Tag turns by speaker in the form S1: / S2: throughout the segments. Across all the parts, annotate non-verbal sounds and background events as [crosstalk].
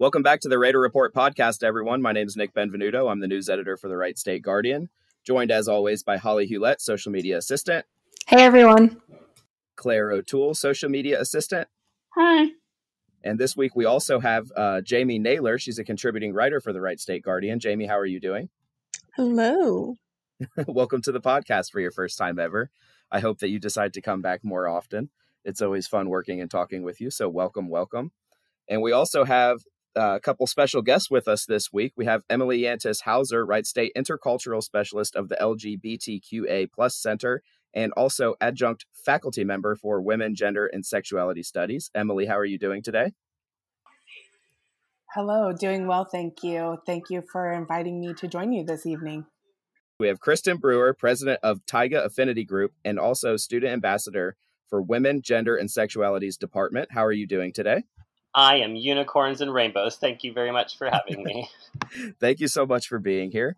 S1: Welcome back to the Raider Report podcast, everyone. My name is Nick Benvenuto. I'm the news editor for the Wright State Guardian, joined as always by Holly Hewlett, social media assistant.
S2: Hey, everyone.
S1: Claire O'Toole, social media assistant.
S3: Hi.
S1: And this week we also have uh, Jamie Naylor. She's a contributing writer for the Wright State Guardian. Jamie, how are you doing? [laughs]
S4: Hello.
S1: Welcome to the podcast for your first time ever. I hope that you decide to come back more often. It's always fun working and talking with you. So, welcome, welcome. And we also have uh, a couple special guests with us this week. We have Emily Yantis Hauser, Wright State Intercultural Specialist of the LGBTQA Plus Center, and also adjunct faculty member for Women, Gender, and Sexuality Studies. Emily, how are you doing today?
S4: Hello, doing well, thank you. Thank you for inviting me to join you this evening.
S1: We have Kristen Brewer, president of Taiga Affinity Group, and also student ambassador for Women, Gender, and Sexualities Department. How are you doing today?
S5: I am Unicorns and Rainbows. Thank you very much for having me. [laughs]
S1: Thank you so much for being here.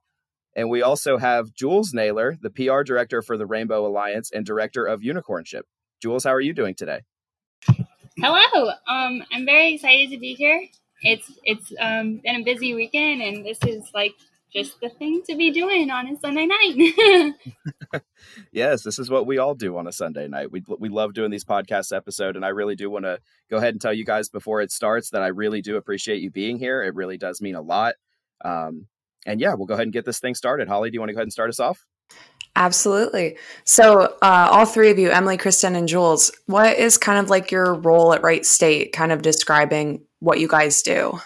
S1: And we also have Jules Naylor, the PR director for the Rainbow Alliance and director of Unicornship. Jules, how are you doing today?
S3: Hello. Um, I'm very excited to be here. It's it's um, been a busy weekend, and this is like just the thing to be doing on a Sunday night. [laughs]
S1: yes, this is what we all do on a Sunday night. We we love doing these podcast episodes, and I really do want to go ahead and tell you guys before it starts that I really do appreciate you being here. It really does mean a lot. Um, and yeah, we'll go ahead and get this thing started. Holly, do you want to go ahead and start us off?
S2: Absolutely. So, uh, all three of you, Emily, Kristen, and Jules, what is kind of like your role at Wright State, kind of describing what you guys do?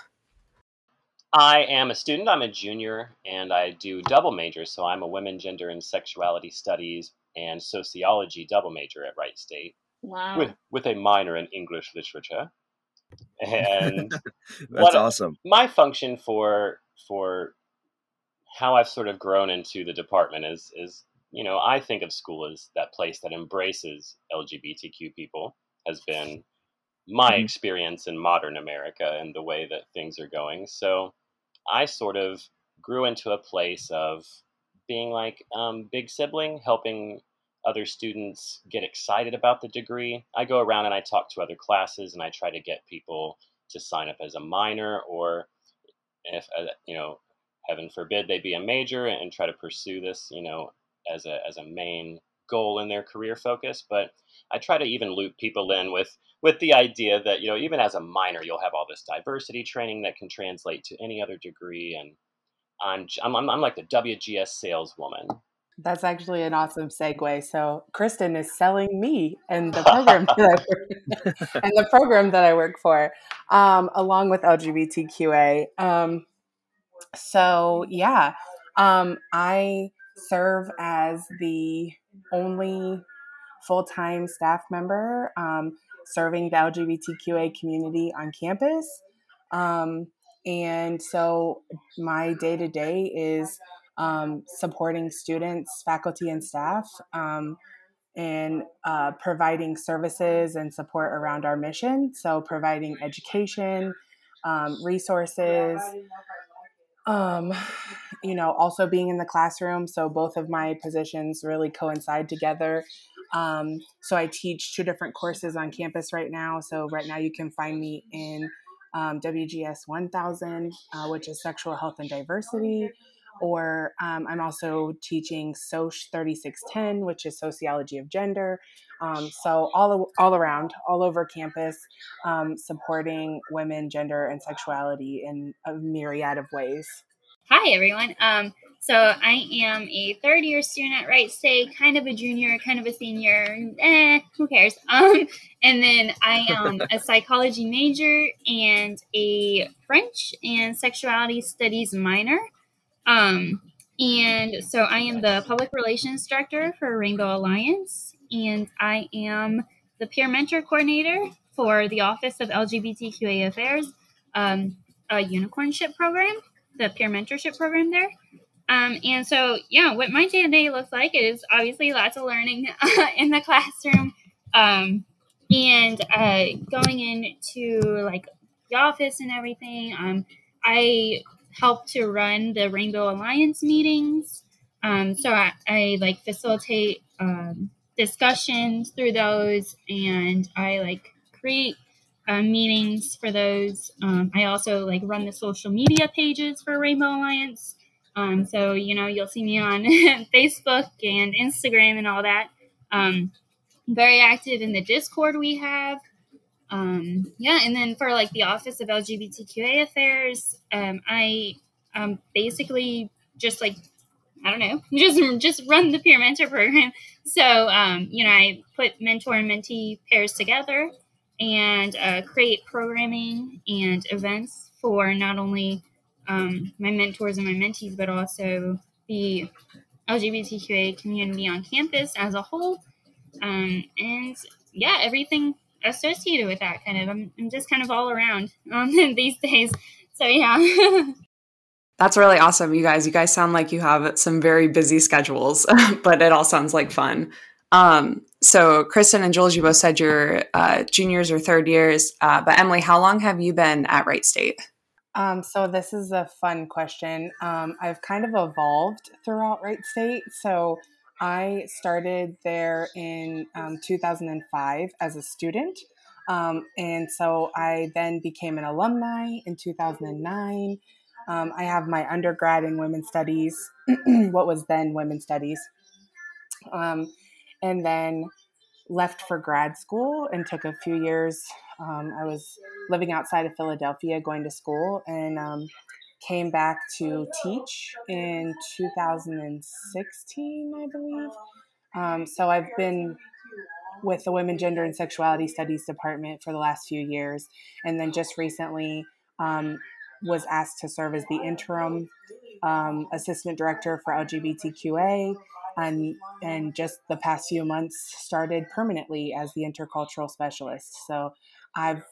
S5: I am a student. I'm a junior, and I do double majors. So I'm a women, gender, and sexuality studies and sociology double major at Wright State.
S3: Wow.
S5: With with a minor in English literature. And [laughs]
S1: that's awesome.
S5: My function for for how I've sort of grown into the department is is you know I think of school as that place that embraces LGBTQ people has been my mm-hmm. experience in modern America and the way that things are going. So I sort of grew into a place of being like um, big sibling, helping other students get excited about the degree. I go around and I talk to other classes and I try to get people to sign up as a minor or if uh, you know heaven forbid they be a major and try to pursue this you know as a as a main goal in their career focus but i try to even loop people in with with the idea that you know even as a minor you'll have all this diversity training that can translate to any other degree and i'm i'm, I'm like the wgs saleswoman
S4: that's actually an awesome segue. So Kristen is selling me and the [laughs] program that I work, and the program that I work for, um, along with LGBTQA. Um, so yeah, um, I serve as the only full-time staff member um, serving the LGBTQA community on campus. Um, and so my day to day is um, supporting students, faculty, and staff, um, and uh, providing services and support around our mission. So, providing education, um, resources, um, you know, also being in the classroom. So, both of my positions really coincide together. Um, so I teach two different courses on campus right now. So right now you can find me in um, WGS 1000, uh, which is sexual health and diversity. Or um, I'm also teaching SOC 3610, which is sociology of gender. Um, so all all around, all over campus, um, supporting women, gender, and sexuality in a myriad of ways.
S3: Hi everyone. Um, so I am a third year student at Wright State, kind of a junior, kind of a senior. Eh, who cares? [laughs] Um, and then I am [laughs] a psychology major and a French and sexuality studies minor. Um, and so I am the public relations director for Rainbow Alliance, and I am the peer mentor coordinator for the Office of LGBTQA Affairs. Um, a unicornship program, the peer mentorship program there. Um, and so, yeah, what my day to day looks like is obviously lots of learning [laughs] in the classroom um, and uh, going into like the office and everything. Um, I help to run the Rainbow Alliance meetings. Um, so I, I, like facilitate um, discussions through those and I like create uh, meetings for those. Um, I also like run the social media pages for Rainbow Alliance. Um, so, you know, you'll see me on [laughs] Facebook and Instagram and all that. Um, very active in the Discord we have. Um, yeah, and then for like the Office of LGBTQA Affairs, um, I um, basically just like I don't know, [laughs] just just run the peer mentor program. So um, you know, I put mentor and mentee pairs together and uh, create programming and events for not only um, my mentors and my mentees, but also the LGBTQA community on campus as a whole. Um, and yeah, everything associated with that kind of. I'm, I'm just kind of all around um, [laughs] these days. So yeah. [laughs]
S2: That's really awesome, you guys. You guys sound like you have some very busy schedules, [laughs] but it all sounds like fun. Um, so, Kristen and Jules, you both said you're uh, juniors or third years. Uh, but Emily, how long have you been at Wright State?
S4: Um, so this is a fun question. Um, I've kind of evolved throughout Wright State. So I started there in um, 2005 as a student. Um, and so I then became an alumni in 2009. Um, I have my undergrad in women's studies, [clears throat] what was then women's studies. Um, and then left for grad school and took a few years um, I was living outside of Philadelphia going to school and um, came back to teach in 2016, I believe. Um, so I've been with the Women, Gender, and Sexuality Studies Department for the last few years. And then just recently um, was asked to serve as the interim um, assistant director for LGBTQA and and just the past few months started permanently as the intercultural specialist. So I've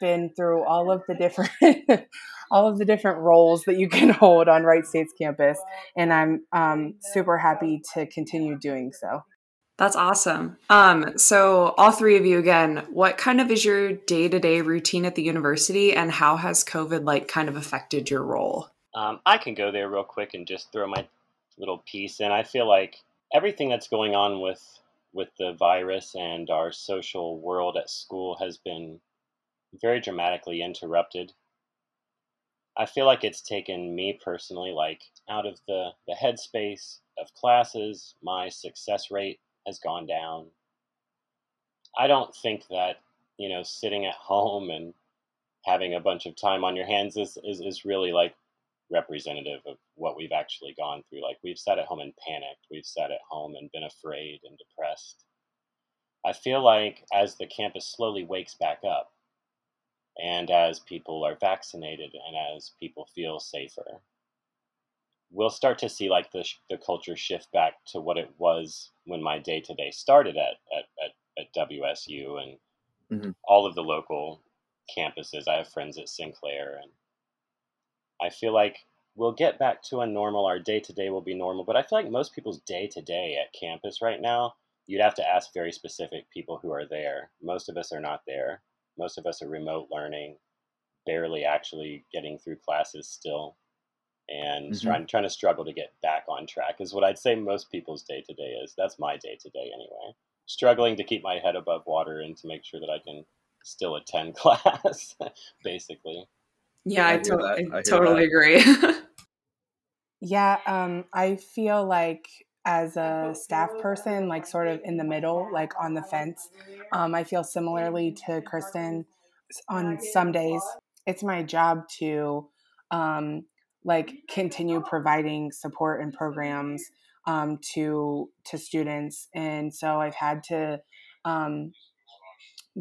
S4: been through all of the different [laughs] all of the different roles that you can [laughs] hold on Wright State's campus, and I'm um, super happy to continue doing so.
S2: That's awesome. Um, so, all three of you again, what kind of is your day to day routine at the university, and how has COVID like kind of affected your role?
S5: Um, I can go there real quick and just throw my little piece And I feel like everything that's going on with with the virus and our social world at school has been very dramatically interrupted. I feel like it's taken me personally, like out of the, the headspace of classes, my success rate has gone down. I don't think that, you know, sitting at [laughs] home and having a bunch of time on your hands is, is, is really like representative of what we've actually gone through. Like we've sat at home and panicked. We've sat at home and been afraid and depressed. I feel like as the campus slowly wakes back up, and as people are vaccinated and as people feel safer, we'll start to see like the, the culture shift back to what it was when my day to day started at, at, at, at WSU and mm-hmm. all of the local campuses. I have friends at Sinclair and I feel like we'll get back to a normal. Our day to day will be normal, but I feel like most people's day to day at campus right now, you'd have to ask very specific people who are there. Most of us are not there. Most of us are remote learning, barely actually getting through classes still, and mm-hmm. trying trying to struggle to get back on track is what I'd say most people's day to day is. That's my day to day anyway. Struggling to keep my head above water and to make sure that I can still attend [laughs] class, basically.
S2: Yeah, I, I, to- I totally agree. [laughs]
S4: yeah, um, I feel like as a staff person, like sort of in the middle, like on the fence. Um, I feel similarly to Kristen on some days. It's my job to um, like continue providing support and programs um, to to students, and so I've had to um,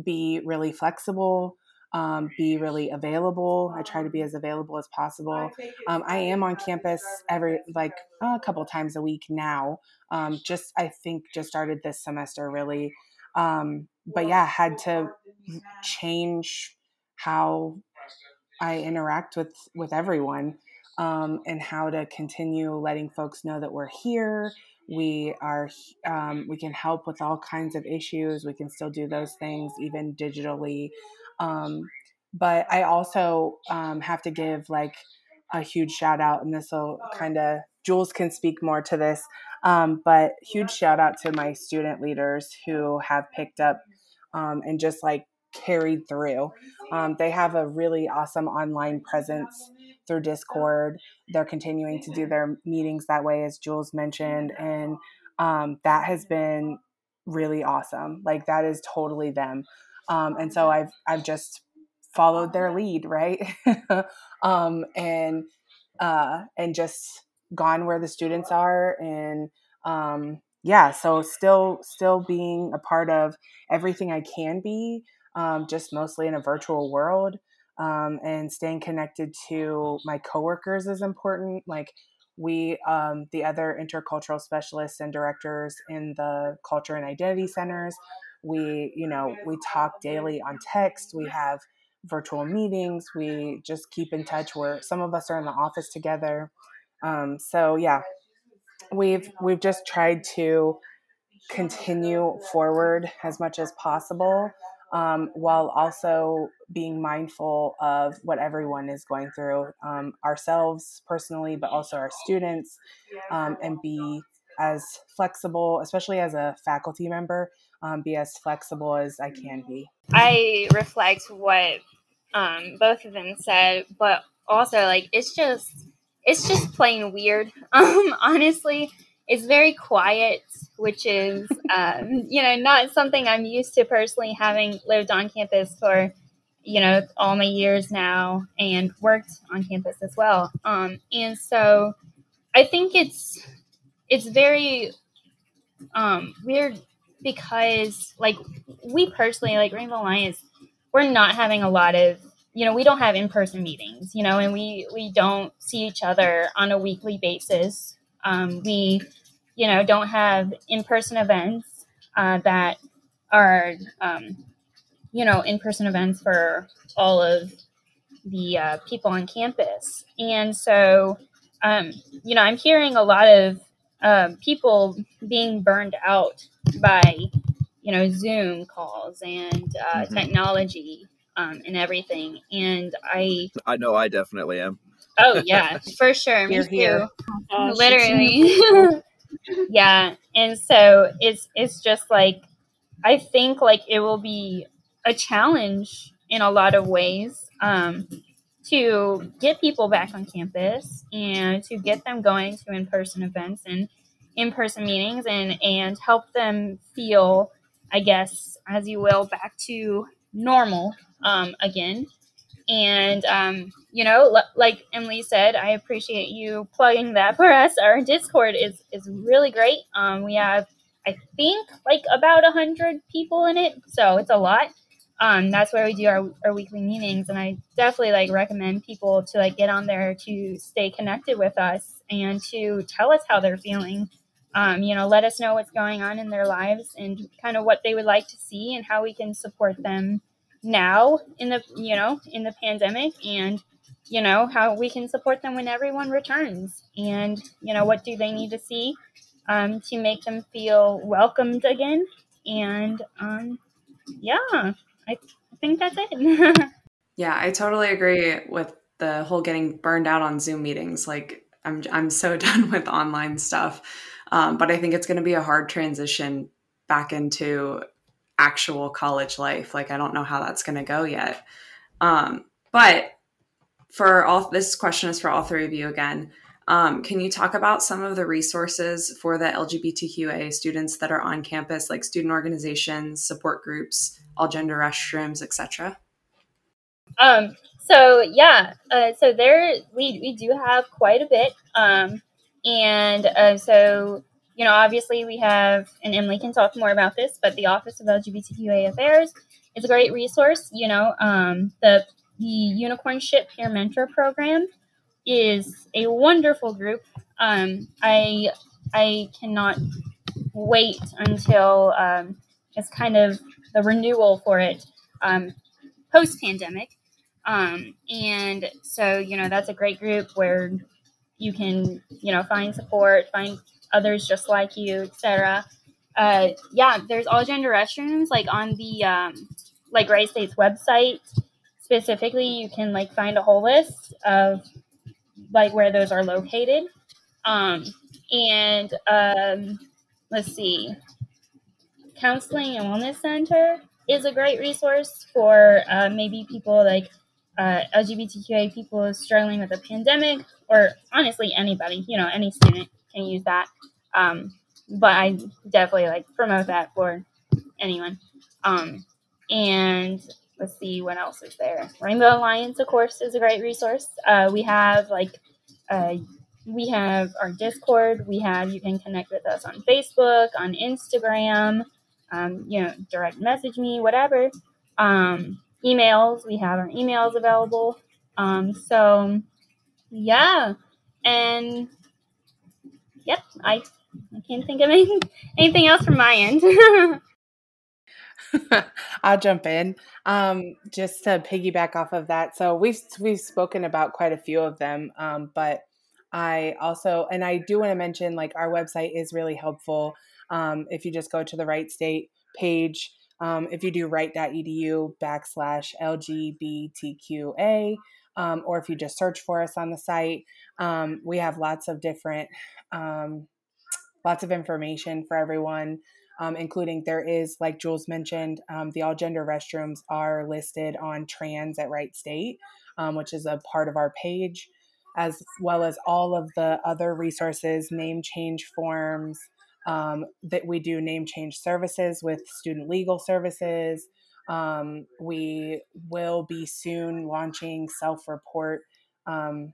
S4: be really flexible um, be really available. I try to be as available as possible. Um, I am on campus every like a couple times a week now. Um, just I think just started this semester really, um, but yeah, had to change how I interact with with everyone um, and how to continue letting folks know that we're here. We are um, we can help with all kinds of issues. We can still do those things even digitally. Um, but I also um, have to give like a huge shout out, and this will kind of Jules can speak more to this. Um, but huge shout out to my student leaders who have picked up um, and just like carried through. Um, they have a really awesome online presence through Discord. They're continuing to do their meetings that way, as Jules mentioned, and um, that has been really awesome. Like that is totally them. Um, and so I've I've just followed their lead, right? [laughs] um, and uh, and just gone where the students are and um, yeah so still still being a part of everything i can be um, just mostly in a virtual world um, and staying connected to my coworkers is important like we um, the other intercultural specialists and directors in the culture and identity centers we you know we talk daily on text we have virtual meetings we just keep in touch where some of us are in the office together. Um, so yeah, we've we've just tried to continue forward as much as possible um, while also being mindful of what everyone is going through um, ourselves personally but also our students um, and be as flexible especially as a faculty member um, be as flexible as i can be
S3: i reflect what um, both of them said but also like it's just it's just plain weird. [laughs] Um, honestly, it's very quiet, which is [laughs] um, you know not something I'm used to personally, having lived on campus for you know all my years now and worked on campus as well. Um, and so I think it's it's very um, weird because like we personally like Rainbow Alliance, we're not having a lot of you know we don't have in-person meetings you know and we we don't see each other on a weekly basis. Um, we you know don't have in-person events uh, that are um, you know in-person events for all of the uh, people on campus. And so um, you know i'm hearing a lot of um, people being burned out by you know zoom calls and uh, mm-hmm. technology um, and everything. And I,
S1: I know I definitely am.
S3: Oh yeah, [laughs] for sure. Me too. Oh, Literally. [laughs] yeah, and so it's it's just like I think like it will be a challenge in a lot of ways um, to get people back on campus and to get them going to in person events and in person meetings and and help them feel, I guess, as you will, back to normal um, again. And, um, you know, l- like Emily said, I appreciate you plugging that for us. Our Discord is, is really great. Um, we have, I think, like about 100 people in it. So it's a lot. Um, that's where we do our, our weekly meetings. And I definitely like recommend people to like get on there to stay connected with us and to tell us how they're feeling. Um, you know, let us know what's going on in their lives and kind of what they would like to see and how we can support them now in the you know in the pandemic and you know how we can support them when everyone returns and you know what do they need to see um, to make them feel welcomed again and um, yeah I, I think that's it [laughs]
S2: yeah i totally agree with the whole getting burned out on zoom meetings like i'm, I'm so [laughs] done with online stuff um, but i think it's going to be a hard transition back into actual college life. Like, I don't know how that's going to go yet. Um, but for all, this question is for all three of you again. Um, can you talk about some of the resources for the LGBTQA students that are on campus, like student organizations, support groups, all gender restrooms, etc.?
S3: Um, so yeah, uh, so there we we do have quite a bit, um, and uh, so you know, obviously we have, and Emily can talk more about this, but the Office of LGBTQA Affairs is a great resource. You know, um, the the Unicornship Peer Mentor Program is a wonderful group. Um, I I cannot wait until um, it's kind of the renewal for it um, post pandemic. Um, and so, you know, that's a great group where you can, you know, find support, find others just like you, etc. Uh, yeah, there's all gender restrooms like on the um, like Wright State's website specifically. You can like find a whole list of like where those are located. Um, and um, let's see, counseling and wellness center is a great resource for uh, maybe people like uh, people struggling with a pandemic, or honestly anybody, you know, any student can use that. Um, but I definitely like promote that for anyone. Um, and let's see what else is there. Rainbow Alliance, of course, is a great resource. Uh, we have like uh, we have our Discord. We have you can connect with us on Facebook, on Instagram. Um, you know, direct message me, whatever. Um, emails. We have our emails available. Um, so yeah, and yep, I I can't think of anything [laughs] anything else from my end. [laughs] [laughs]
S4: I'll jump in. Um, just to piggyback off of that. So we've we've spoken about quite a few of them, um, but I also and I do want to mention like our website is really helpful. Um, if you just go to the Wright State page, um, if you do wright.edu backslash LGBTQA, um, or if you just search for us on the site, um, we have lots of different, lots of information for everyone, um, including there is, like Jules mentioned, um, the all gender restrooms are listed on trans at Wright State, which is a part of our page, as well as all of the other resources, name change forms, um, that we do name change services with student legal services. Um, we will be soon launching self report, um,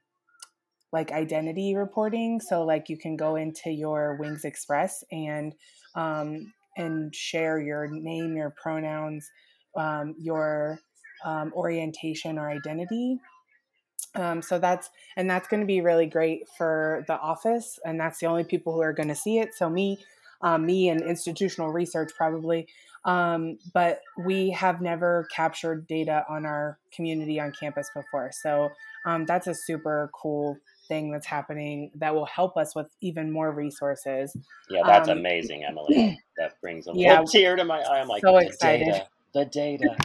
S4: like identity reporting. So, like, you can go into your Wings Express and um, and share your name, your pronouns, um, your um, orientation or identity um, so that's and that's going to be really great for the office, and that's the only people who are going to see it. So me, um, me, and institutional research probably. Um, but we have never captured data on our community on campus before, so um, that's a super cool thing that's happening that will help us with even more resources.
S5: Yeah, that's um, amazing, [clears throat] Emily. That brings a yeah, tear to my eye. I'm like, so excited. Data, the data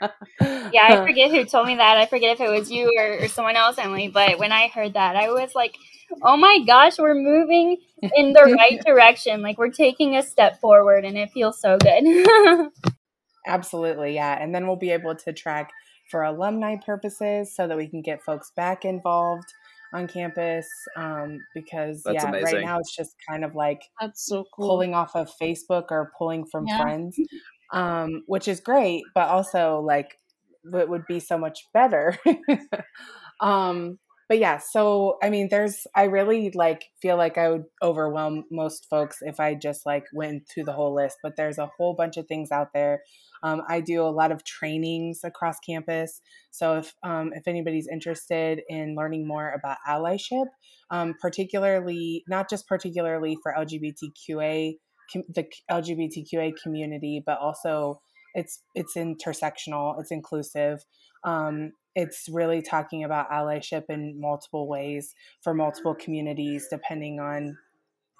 S5: [laughs]
S3: yeah, I forget who told me that. I forget if it was you or, or, someone else, Emily. But when I heard that, I was like, oh my gosh, we're moving in the right [laughs] direction. Like we're taking a step forward and it feels so good. [laughs]
S4: Absolutely. Yeah. And then we'll be able to track for alumni purposes so that we can get folks back involved on campus um, because That's yeah amazing. right now it's just kind of like
S2: That's so cool.
S4: pulling off of facebook or pulling from yeah. friends um, which is great, but also like it would be so much better. [laughs] um, but yeah, so I mean, there's I really like feel like I would overwhelm most folks if I just like went through the whole list. But there's a whole bunch of things out there. Um, I do a lot of trainings across campus. So if um, if anybody's interested in learning more about allyship, um, particularly not just particularly for LGBTQA the LGBTQA community, but also it's it's intersectional, it's inclusive. Um, it's really talking about allyship in multiple ways for multiple communities, depending on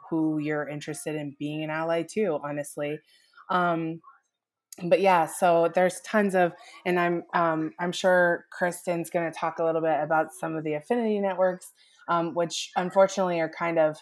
S4: who you're interested in being an ally to. Honestly, um, but yeah, so there's tons of, and I'm um, I'm sure Kristen's going to talk a little bit about some of the affinity networks, um, which unfortunately are kind of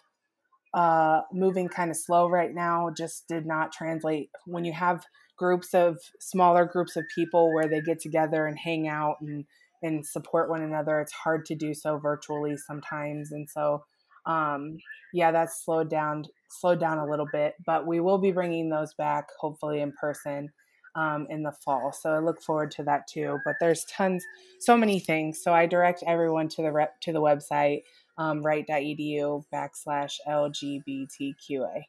S4: uh, moving kind of slow right now just did not translate. When you have groups of smaller groups of people where they get together and hang out and and support one another, it's hard to do so virtually sometimes. And so, um, yeah, that's slowed down slowed down a little bit. But we will be bringing those back hopefully in person. Um, in the fall. So I look forward to that too. But there's tons, so many things. So I direct everyone to the rep, to the website um, wright.edu backslash LGBTQA.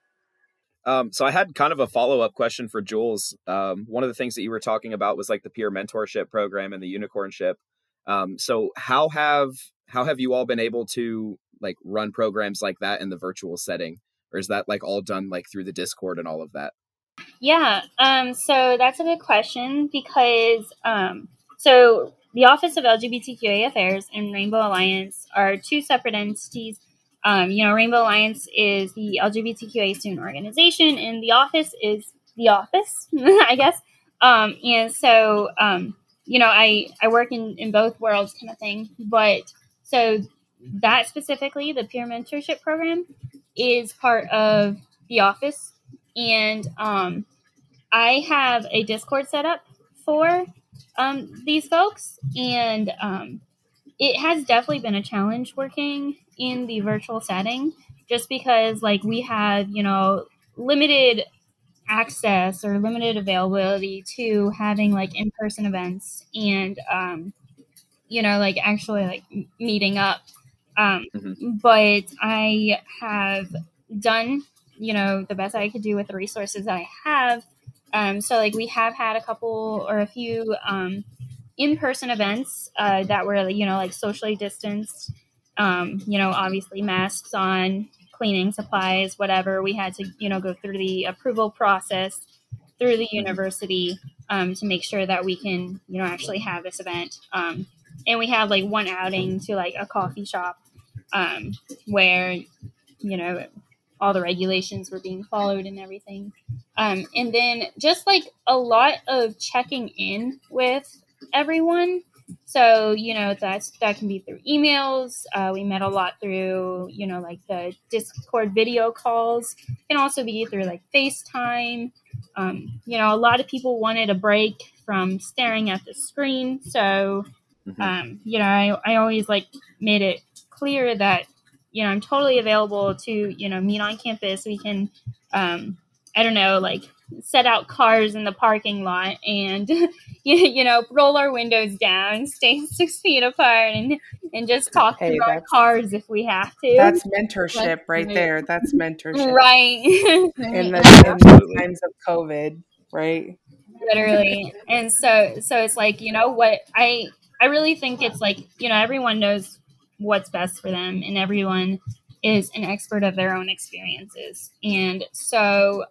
S1: Um, so I had kind of a follow up question for Jules. Um, one of the things that you were talking about was like the peer mentorship program and the unicornship. Um, so how have how have you all been able to like run programs like that in the virtual setting, or is that like all done like through the Discord and all of that?
S3: Yeah. Um, so that's a good question because um, so the Office of LGBTQA Affairs and Rainbow Alliance are two separate entities. Um, you know, Rainbow Alliance is the LGBTQA student organization, and the office is the office, [laughs] I guess. Um, and so, um, you know, I, I work in, in both worlds kind of thing. But so that specifically, the peer mentorship program is part of the office. And um, I have a Discord set up for um, these folks. And um, it has definitely been a challenge working in the virtual setting just because, like, we have, you know, limited access or limited availability to having like in-person events and um, you know like actually like meeting up um, mm-hmm. but i have done you know the best i could do with the resources that i have um, so like we have had a couple or a few um, in-person events uh, that were you know like socially distanced um, you know obviously masks on cleaning supplies, whatever. We had to, you know, go through the approval process through the university um, to make sure that we can, you know, actually have this event. Um, and we had like one outing to like a coffee shop um, where, you know, all the regulations were being followed and everything. Um, and then just like a lot of checking in with everyone so you know that's that can be through emails. Uh, we met a lot through you know like the Discord video calls. It can also be through like FaceTime. Um, you know, a lot of people wanted a break from staring at the screen. So mm-hmm. um, you know, I, I always like made it clear that you know I'm totally available to you know meet on campus. We can um, I don't know like set out cars in the parking lot and [laughs] you, you know roll our windows down stay [laughs] six feet apart and and just talk hey, to our cars if we have to.
S4: That's mentorship right there. That's mentorship.
S3: Right.
S4: In the, [laughs] in times of covid right?
S3: Literally. And so so it's like you know what i i really think it's like you know everyone knows what's best for them and everyone is an expert of their own experiences and so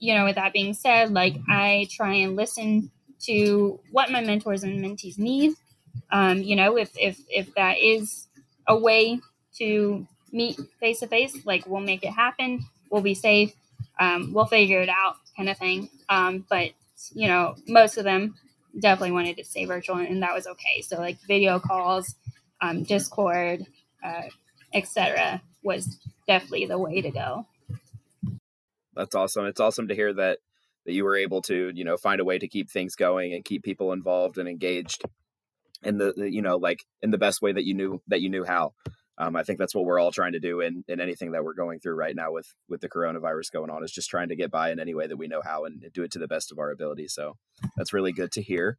S3: you know, with that being said, like I try and listen to what my mentors and mentees need. Um, you know, if if if that is a way to meet face to face, like we'll make it happen. We'll be safe. Um, we'll figure it out, kind of thing. Um, but you know, most of them definitely wanted to stay virtual, and that was okay. So like video calls, um, Discord, uh, etc., was definitely the way to go
S1: that's awesome. It's awesome to hear that that you were able to you know find a way to keep things going and keep people involved and engaged in the, the you know like in the best way that you knew that you knew how. Um, I think that's what we're all trying to do in, in anything that we're going through right now with with the coronavirus going on is just trying to get by in any way that we know how and do it to the best of our ability. So that's really good to hear.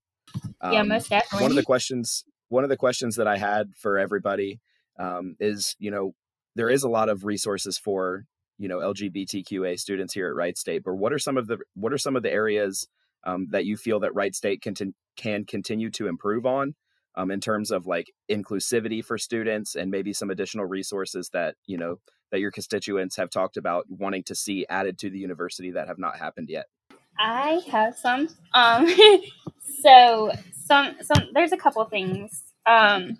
S3: Um, yeah, most definitely.
S1: One of the questions one of the questions that I had for everybody um, is you know there is a lot of resources for you know LGBTQA students here at Wright State. But what are some of the what are some of the areas um, that you feel that Wright State can can continue to improve on um, in terms of like inclusivity for students and maybe some additional resources that you know that your constituents have talked about wanting to see added to the university that have not happened yet?
S3: I have some. Um, [laughs] so some some there's a couple things. Um,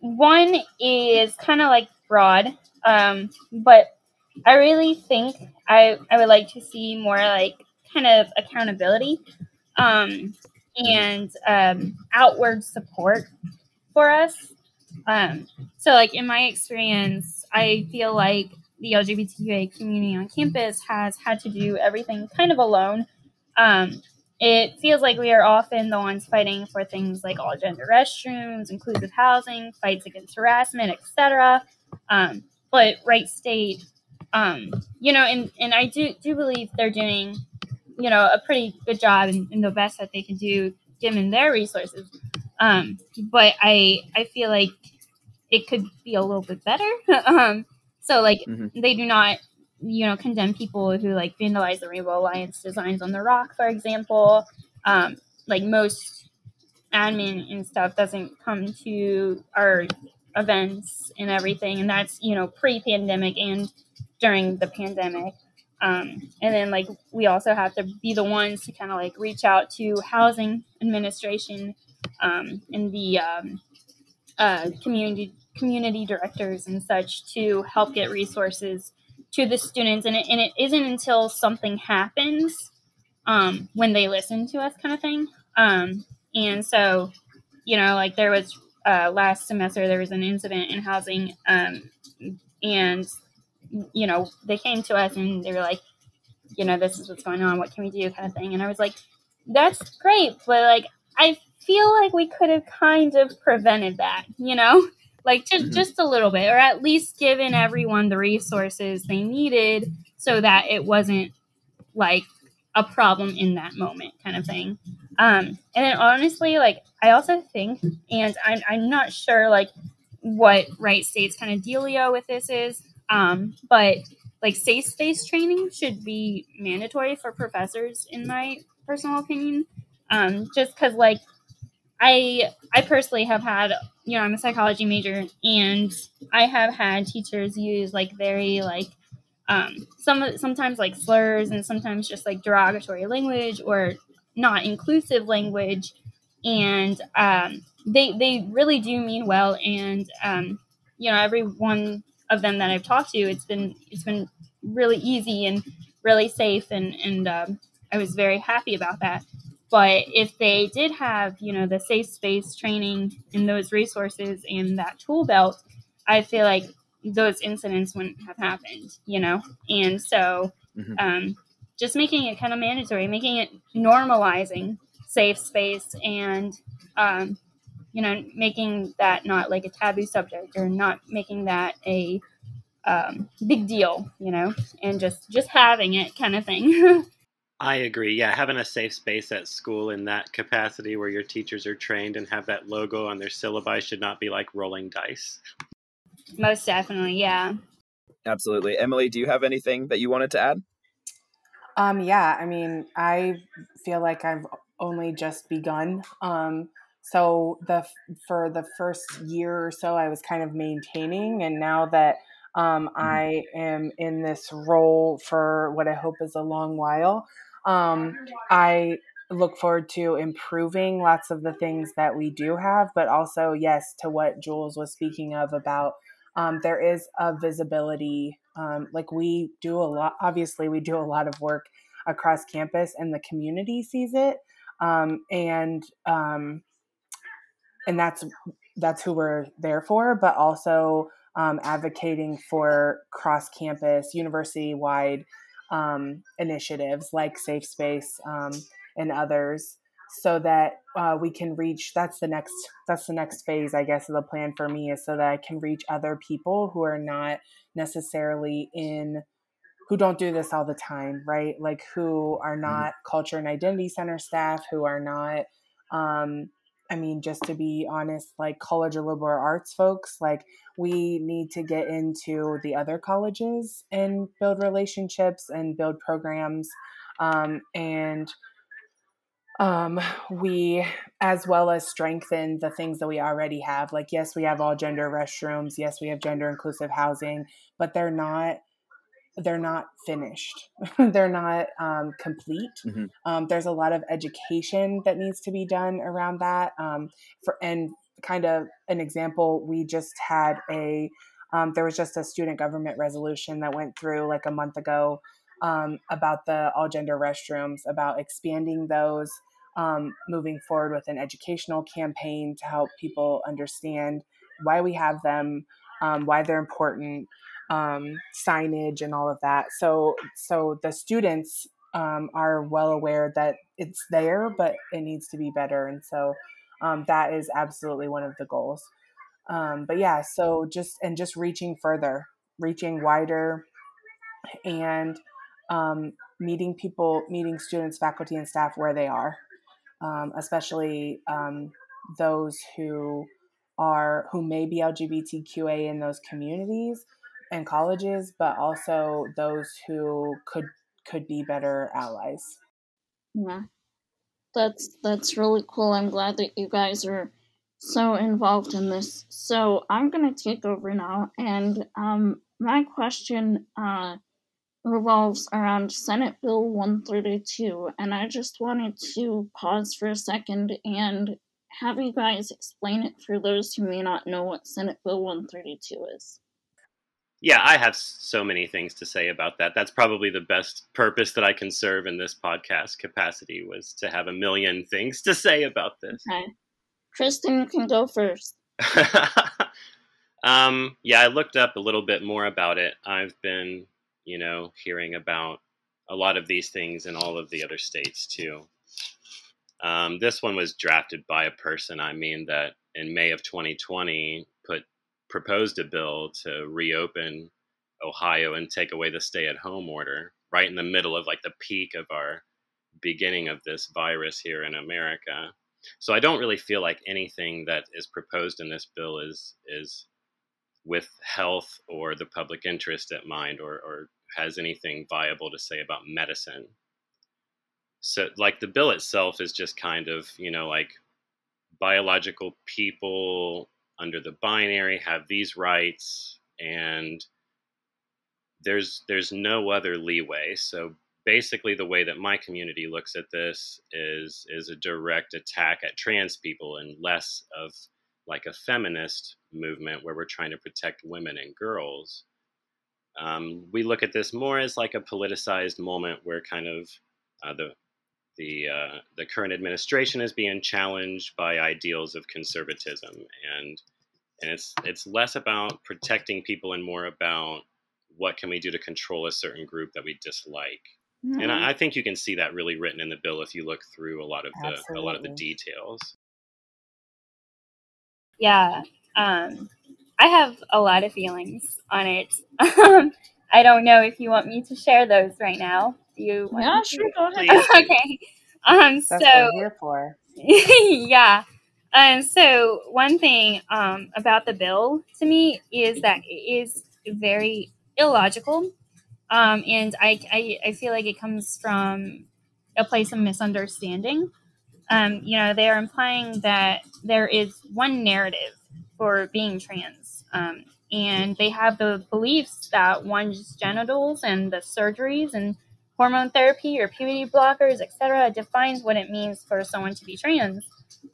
S3: one is kind of like broad, um, but I really think I I would like to see more like kind of accountability um, and um, outward support for us. Um, so, like in my experience, I feel like the LGBTQA community on campus has had to do everything kind of alone. Um, it feels like we are often the ones fighting for things like all gender restrooms, inclusive housing, fights against harassment, etc. Um, but Wright State um, you know, and, and I do, do believe they're doing, you know, a pretty good job and, and the best that they can do given their resources. Um, but I, I feel like it could be a little bit better. [laughs] um, so like mm-hmm. they do not, you know, condemn people who like vandalize the Rainbow Alliance designs on the rock, for example. Um, like most admin and stuff doesn't come to our events and everything, and that's you know pre-pandemic and during the pandemic. Um, and then like we also have to be the ones to kind of like reach out to housing administration um, and the um, uh, community community directors and such to help get resources to the students. And it, and it isn't until something happens um, when they listen to us, kind of thing. Um, and so, you know, like there was uh, last semester, there was an incident in housing, um, and you know, they came to us and they were like, you know, this is what's going on. What can we do? Kind of thing. And I was like, that's great, but like, I feel like we could have kind of prevented that, you know, like just mm-hmm. just a little bit, or at least given everyone the resources they needed so that it wasn't like a problem in that moment, kind of thing. Um, and then honestly, like I also think, and I'm I'm not sure like what Wright State's kind of dealio with this is, um, but like safe space training should be mandatory for professors, in my personal opinion. Um, just because like I I personally have had you know I'm a psychology major and I have had teachers use like very like um, some sometimes like slurs and sometimes just like derogatory language or not inclusive language and um, they they really do mean well and um, you know every one of them that I've talked to it's been it's been really easy and really safe and and um, I was very happy about that but if they did have, you know, the safe space training and those resources and that tool belt, I feel like those incidents wouldn't have happened, you know? And so mm-hmm. um, just making it kind of mandatory, making it normalizing safe space and, um, you know, making that not like a taboo subject or not making that a um, big deal, you know, and just just having it kind of thing. [laughs]
S5: I agree. Yeah, having a safe space at school in that capacity where your teachers are trained and have that logo on their syllabi should not be like rolling dice.
S3: Most definitely, yeah.
S1: Absolutely. Emily, do you have anything that you wanted to add?
S4: Um, yeah, I mean, I feel like I've only just begun. Um, so the for the first year or so, I was kind of maintaining, and now that um, mm-hmm. I am in this role for what I hope is a long while. Um, I look forward to improving lots of the things that we do have, but also, yes, to what Jules was speaking of about um, there is a visibility. Um, like we do a lot, obviously, we do a lot of work across campus, and the community sees it, um, and um, and that's that's who we're there for. But also, um, advocating for cross campus, university wide um, initiatives like Safe Space um, and others so that uh, we can reach that's the next that's the next phase i guess of the plan for me is so that i can reach other people who are not necessarily in who don't do this all the time right like who are mm-hmm. not culture and identity center staff who are not um, I mean, just to be honest, like college or liberal arts folks, like we need to get into the other colleges and build relationships and build programs. Um, and um, we, as well as strengthen the things that we already have. Like, yes, we have all gender restrooms. Yes, we have gender inclusive housing, but they're not they're not finished. [laughs] they're not um, complete. Mm-hmm. Um, there's a lot of education that needs to be done around that. Um, for and kind of an example, we just had a um, there was just a student government resolution that went through like a month ago um, about the all gender restrooms, about expanding those. Um, moving forward with an educational campaign to help people understand why we have them, why they're important, um, signage and all of that. So so the students um, are well aware that it's there, but it needs to be better, and so um, that is absolutely one of the goals. Um, but yeah, so just and just reaching further, reaching wider, and um, meeting people, meeting students, faculty, and staff where they are, um, especially those who are who may be LGBTQA in those communities and colleges, but also those who could could be better allies.
S6: Yeah. That's that's really cool. I'm glad that you guys are so involved in this. So I'm gonna take over now and um my question uh revolves around Senate Bill 132 and I just wanted to pause for a second and have you guys explain it for those who may not know what Senate Bill 132 is.
S5: Yeah, I have so many things to say about that. That's probably the best purpose that I can serve in this podcast capacity was to have a million things to say about this.
S6: Okay. Kristen, you can go first. [laughs]
S5: um, yeah, I looked up a little bit more about it. I've been, you know, hearing about a lot of these things in all of the other states too. Um, this one was drafted by a person, I mean, that in May of 2020 put proposed a bill to reopen Ohio and take away the stay at home order right in the middle of like the peak of our beginning of this virus here in America. So I don't really feel like anything that is proposed in this bill is is with health or the public interest at mind or, or has anything viable to say about medicine. So like the bill itself is just kind of, you know, like biological people under the binary have these rights and there's there's no other leeway so basically the way that my community looks at this is is a direct attack at trans people and less of like a feminist movement where we're trying to protect women and girls um, we look at this more as like a politicized moment where kind of uh, the the uh, the current administration is being challenged by ideals of conservatism, and and it's it's less about protecting people and more about what can we do to control a certain group that we dislike. Mm-hmm. And I, I, think you can see that really written in the bill if you look through a lot of the Absolutely. a lot of the details.
S3: Yeah, um, I have a lot of feelings on it. [laughs] I don't know if you want me to share those right now. You
S6: yeah sure go
S3: ahead. [laughs] Okay. Um That's so what
S4: I'm here for. [laughs]
S3: Yeah. Um so one thing um about the bill to me is that it is very illogical. Um and I, I i feel like it comes from a place of misunderstanding. Um you know they are implying that there is one narrative for being trans um and they have the beliefs that one's genitals and the surgeries and hormone therapy or puberty blockers, etc., defines what it means for someone to be trans.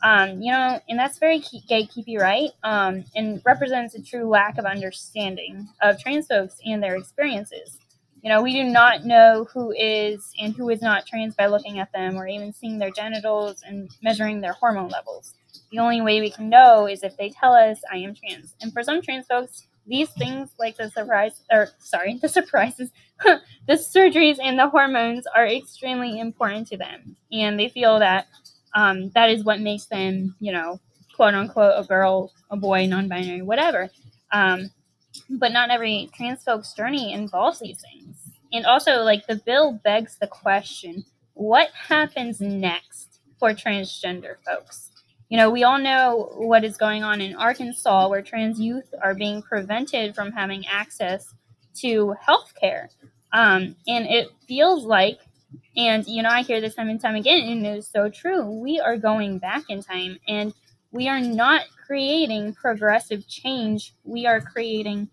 S3: Um, you know, and that's very gatekeepy, right? Um, and represents a true lack of understanding of trans folks and their experiences. You know, we do not know who is and who is not trans by looking at them or even seeing their genitals and measuring their hormone levels. The only way we can know is if they tell us, I am trans. And for some trans folks, these things like the surprise or sorry [laughs] the surprises [laughs] the surgeries and the hormones are extremely important to them. And they feel that um, that is what makes them you know quote unquote a girl a boy non-binary whatever. Um, but not every trans folks journey involves these things. And also like the bill begs the question what happens next for transgender folks you know, we all know what is going on in Arkansas where trans youth are being prevented from having access to health care. Um, and it feels like, and, you know, I hear this time and time again, and it is so true. We are going back in time and we are not creating progressive change. We are creating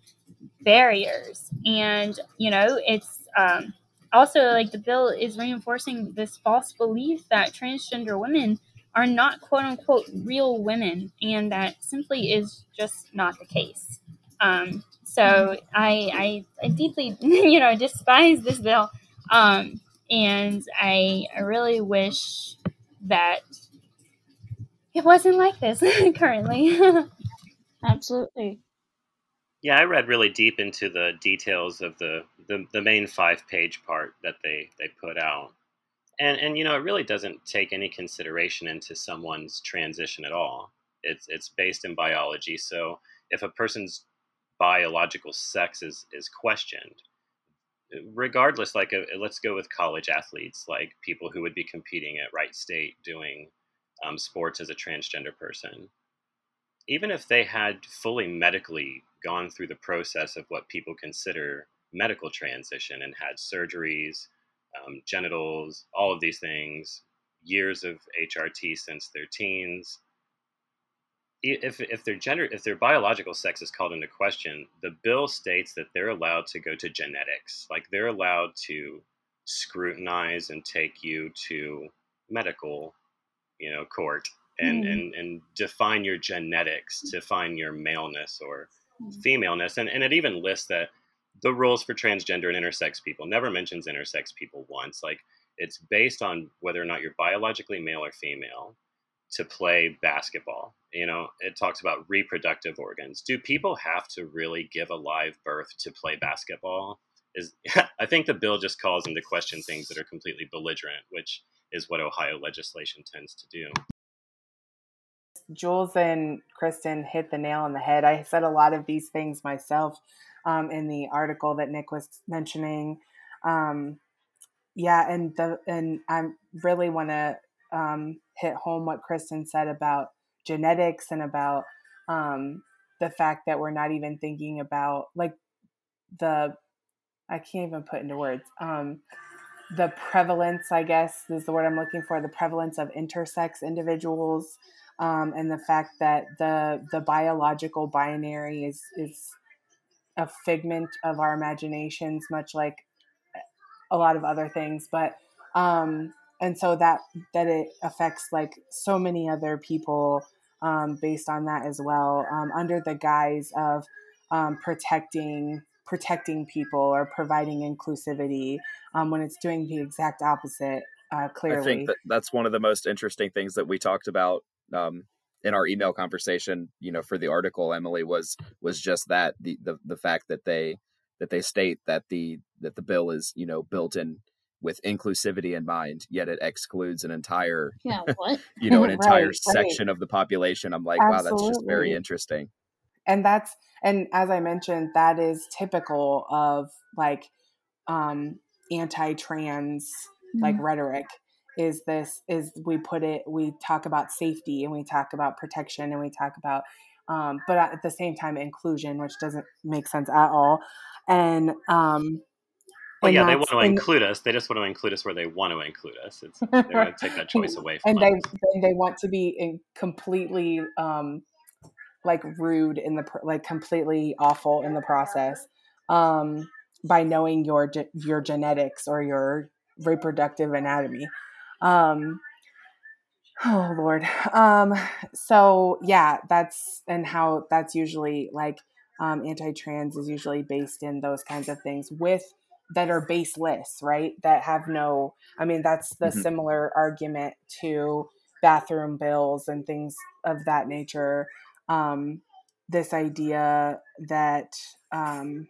S3: barriers. And, you know, it's, um, also like the bill is reinforcing this false belief that transgender women are not quote unquote real women, and that simply is just not the case. Um, so I, I, I deeply, [laughs] you know, despise this bill, um, and I, I really wish that it wasn't like this [laughs] currently. [laughs]
S6: Absolutely.
S5: Yeah, I read really deep into the details of the, the, the main five page part that they, they put out and and you know it really doesn't take any consideration into someone's transition at all. It's it's based in biology. So if a person's biological sex is is questioned regardless like uh, let's go with college athletes like people who would be competing at Wright State doing um, sports as a transgender person. Even if they had fully medically gone through the process of what people consider medical transition and had surgeries um, genitals, all of these things, years of HRT since their teens. If, if their gender, if their biological sex is called into question, the bill states that they're allowed to go to genetics, like they're allowed to scrutinize and take you to medical, you know, court and mm. and and define your genetics to find your maleness or mm. femaleness and and it even lists that the rules for transgender and intersex people. Never mentions intersex people once. Like it's based on whether or not you're biologically male or female to play basketball you know? It talks about reproductive organs. Do people have to really give a live birth to play basketball? Is [laughs] i think the bill just calls into question things that are completely belligerent which is what ohio legislation tends to do.
S4: Jules and kristen hit the nail on the head. I said a lot of these things myself um, in the article that nick was mentioning um, yeah and the and i really want to um, hit home what kristen said about genetics and about um, the fact that we're not even thinking about like the I can't even put into words um, the prevalence. I guess is the word I'm looking for. The prevalence of intersex individuals um, and the fact that the the biological binary is is a figment of our imaginations, much like a lot of other things. But um, and so that that it affects like so many other people um, based on that as well, um, under the guise of um, protecting protecting people or providing inclusivity um, when it's doing the exact opposite. Uh, clearly,
S1: I think that that's one of the most interesting things that we talked about um, in our email conversation. You know, for the article, Emily was was just that the the the fact that they that they state that the that the bill is you know built in with inclusivity in mind, yet it excludes an entire,
S6: yeah, what? [laughs]
S1: you know, an [laughs] entire right, section right. of the population. I'm like, Absolutely. wow, that's just very interesting.
S4: And that's, and as I mentioned, that is typical of like um, anti-trans mm-hmm. like rhetoric. Is this is we put it? We talk about safety and we talk about protection and we talk about, um, but at the same time inclusion, which doesn't make sense at all. And um,
S5: well, yeah, they want to and, include us. They just want to include us where they want to include us. It's, they're going to take that [laughs] choice away from
S4: and us. And they, they want to be completely um, like rude in the like completely awful in the process um, by knowing your your genetics or your reproductive anatomy. Um, oh Lord. Um, so yeah, that's and how that's usually like um, anti-trans is usually based in those kinds of things with that are baseless, right? That have no, I mean, that's the mm-hmm. similar argument to bathroom bills and things of that nature. Um, this idea that um,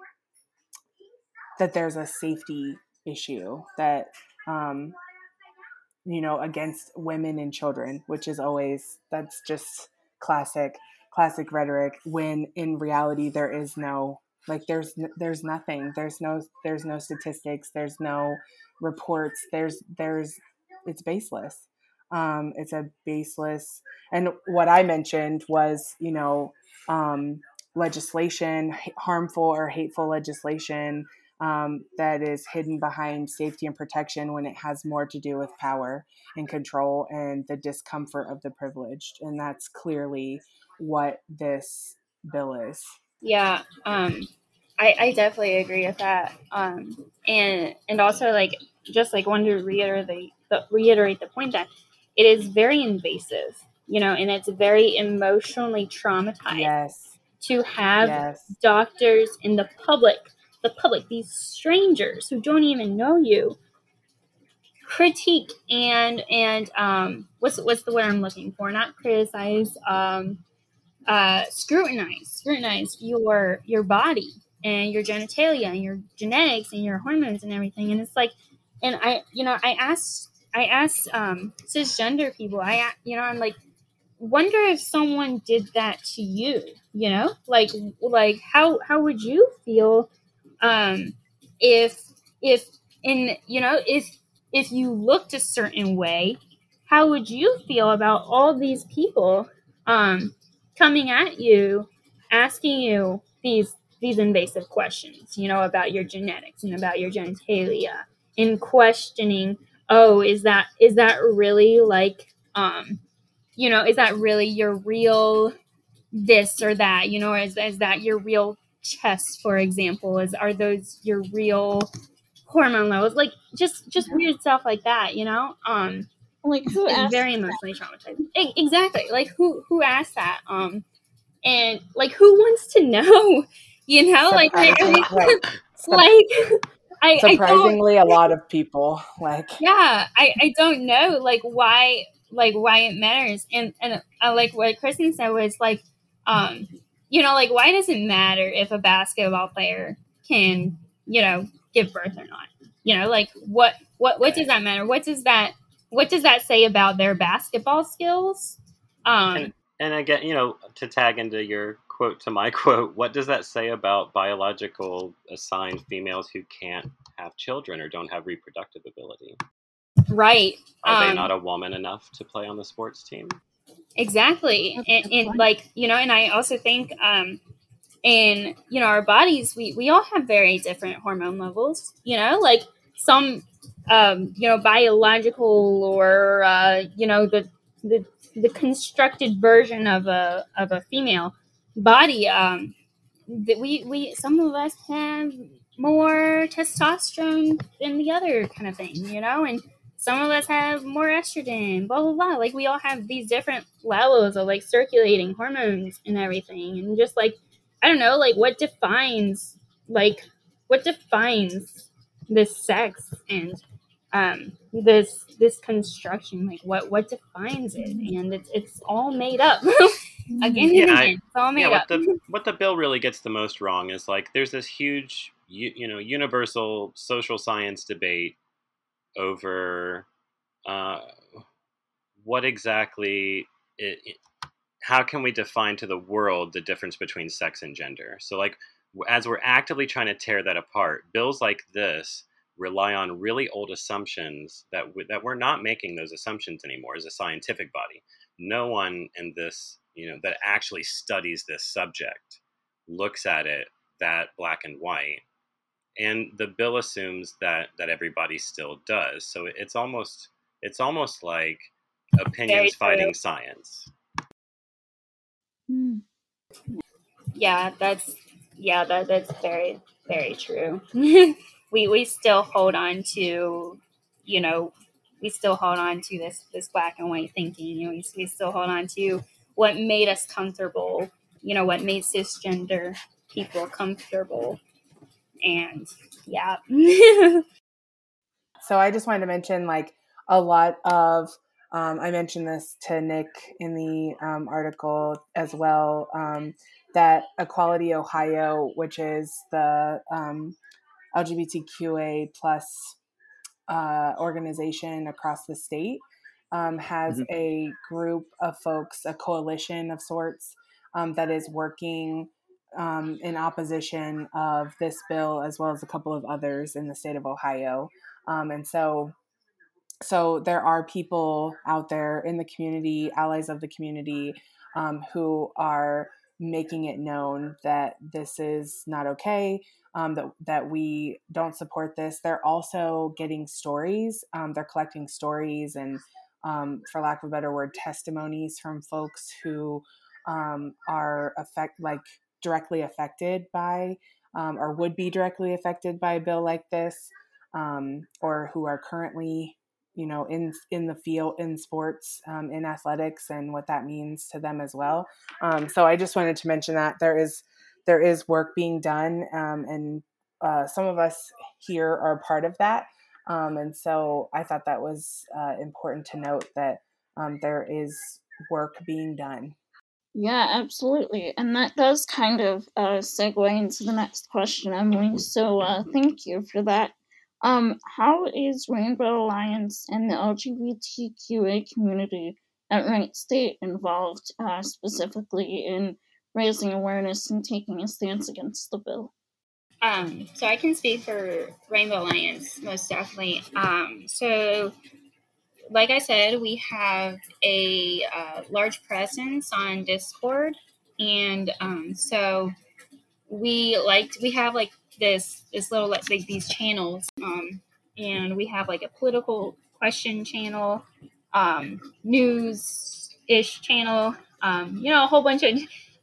S4: that there's a safety issue that um, you know against women and children, which is always that's just classic classic rhetoric. When in reality there is no like there's there's nothing. There's no there's no statistics. There's no reports. There's there's it's baseless. Um it's a baseless and what i mentioned was you know um legislation harmful or hateful legislation um, that is hidden behind safety and protection when it has more to do with power and control and the discomfort of the privileged and that's clearly what this bill is
S3: yeah, um, I, I definitely agree with that. Um, and and also like just like wanted to reiterate the, reiterate the point that it is very invasive, you know, and it's very emotionally traumatized
S4: yes.
S3: to have yes. doctors in the public, the public, these strangers who don't even know you, critique and and um, what's what's the word I'm looking for? Not criticize. Um, uh, scrutinize scrutinize your your body and your genitalia and your genetics and your hormones and everything and it's like and i you know i asked i asked um cisgender people i you know i'm like wonder if someone did that to you you know like like how how would you feel um if if in you know if if you looked a certain way how would you feel about all these people um coming at you, asking you these these invasive questions, you know, about your genetics and about your genitalia, and questioning, oh, is that is that really like um you know, is that really your real this or that, you know, is is that your real chest, for example? Is are those your real hormone levels? Like just just weird stuff like that, you know? Um
S6: Like who asked?
S3: very emotionally traumatized. E- Exactly. Like who who asked that? Um, and like who wants to [laughs] know? You know, like I, I mean,
S4: Right. [laughs]
S3: like I, I
S4: Surprisingly, a lot of people like
S3: yeah I, I don't know like why like why it matters and and uh, like what kristen said was like um you know like why does it matter if a basketball player can you know give birth or not you know like what what what does that matter what does that what does that say about their basketball skills um
S5: And, and again, you know, to tag into your quote to my [laughs] quote, what does that say about biological assigned females who can't have children or don't have reproductive ability?
S3: right
S5: Are they
S3: Um,
S5: not a woman enough to play on the sports team?
S3: Exactly. And, and like you know and i also think um in you know our bodies we we all have very different hormone levels you know like some um you know biological or uh you know the the the constructed version of a of a female body um that we we some of us have more testosterone than the other kind of thing you know and some of us have more estrogen, blah blah blah. Like we all have these different levels of like circulating hormones and everything, and just like I don't know, like what defines like what defines this sex and um this this construction? Like what what defines it? And it's it's all made up. [laughs] Again
S5: Yeah, I-
S3: it's all made
S5: yeah, what
S3: up.
S5: the [laughs] what the bill really gets the most wrong is like there's this huge you, you know universal social science debate over uh, what exactly it, it- how can we define to the world the difference between sex and gender? So like as we're actively trying to tear that apart bills like this rely on really old assumptions that w- that we're not making those assumptions anymore as a scientific body. No one in this you know that actually studies this subject looks at it that black and white and the bill assumes that that everybody still does. So it's almost it's almost like opinions fighting science.
S6: Hmm.
S3: yeah that's yeah that that's very very true. [laughs] We we still hold on to you know we still hold on to this this black and white thinking. You know we, we still hold on to what made us comfortable you know what made cisgender people comfortable and yeah [laughs]
S4: So I just wanted to mention like a lot of um, I mentioned this to Nick in the um, article as well um, that Equality Ohio, which is the um, LGBTQA plus uh, organization across the state, um, has
S1: Mhm.
S4: a group of folks, a coalition of sorts, um, that is working um, in opposition of this bill as well as a couple of others in the state of Ohio. Um, and so, so there are people out there in the community, allies of the community, um, who are making it known that this is not okay, um, that that we don't support this. They're also getting stories. Um, they're collecting stories and, um, for lack of a better word, testimonies from folks who um, are affect like directly affected by um, or would be directly affected by a bill like this um, or who are currently you know in in the field in sports um, in athletics and what that means to them as well. Um, so i just wanted to mention that there is there is work being done um, and uh, some of us here are part of that. Um, and so i thought that was uh, important to note that there is work being done
S6: Yeah, absolutely. And that does kind of uh, segue into the next question, Emily. So uh, thank you for that. Um, how is Rainbow Alliance and the LGBTQA community at Wright State involved uh, specifically in raising awareness and taking a stance against the bill?
S3: Um, so I can speak for Rainbow Alliance most definitely. Um, so, like I said, we have a uh, large presence on Discord, and um, so we like we have like this this little like, these channels, um, and we have like a political question channel, um, news ish channel, um, you know, a whole bunch of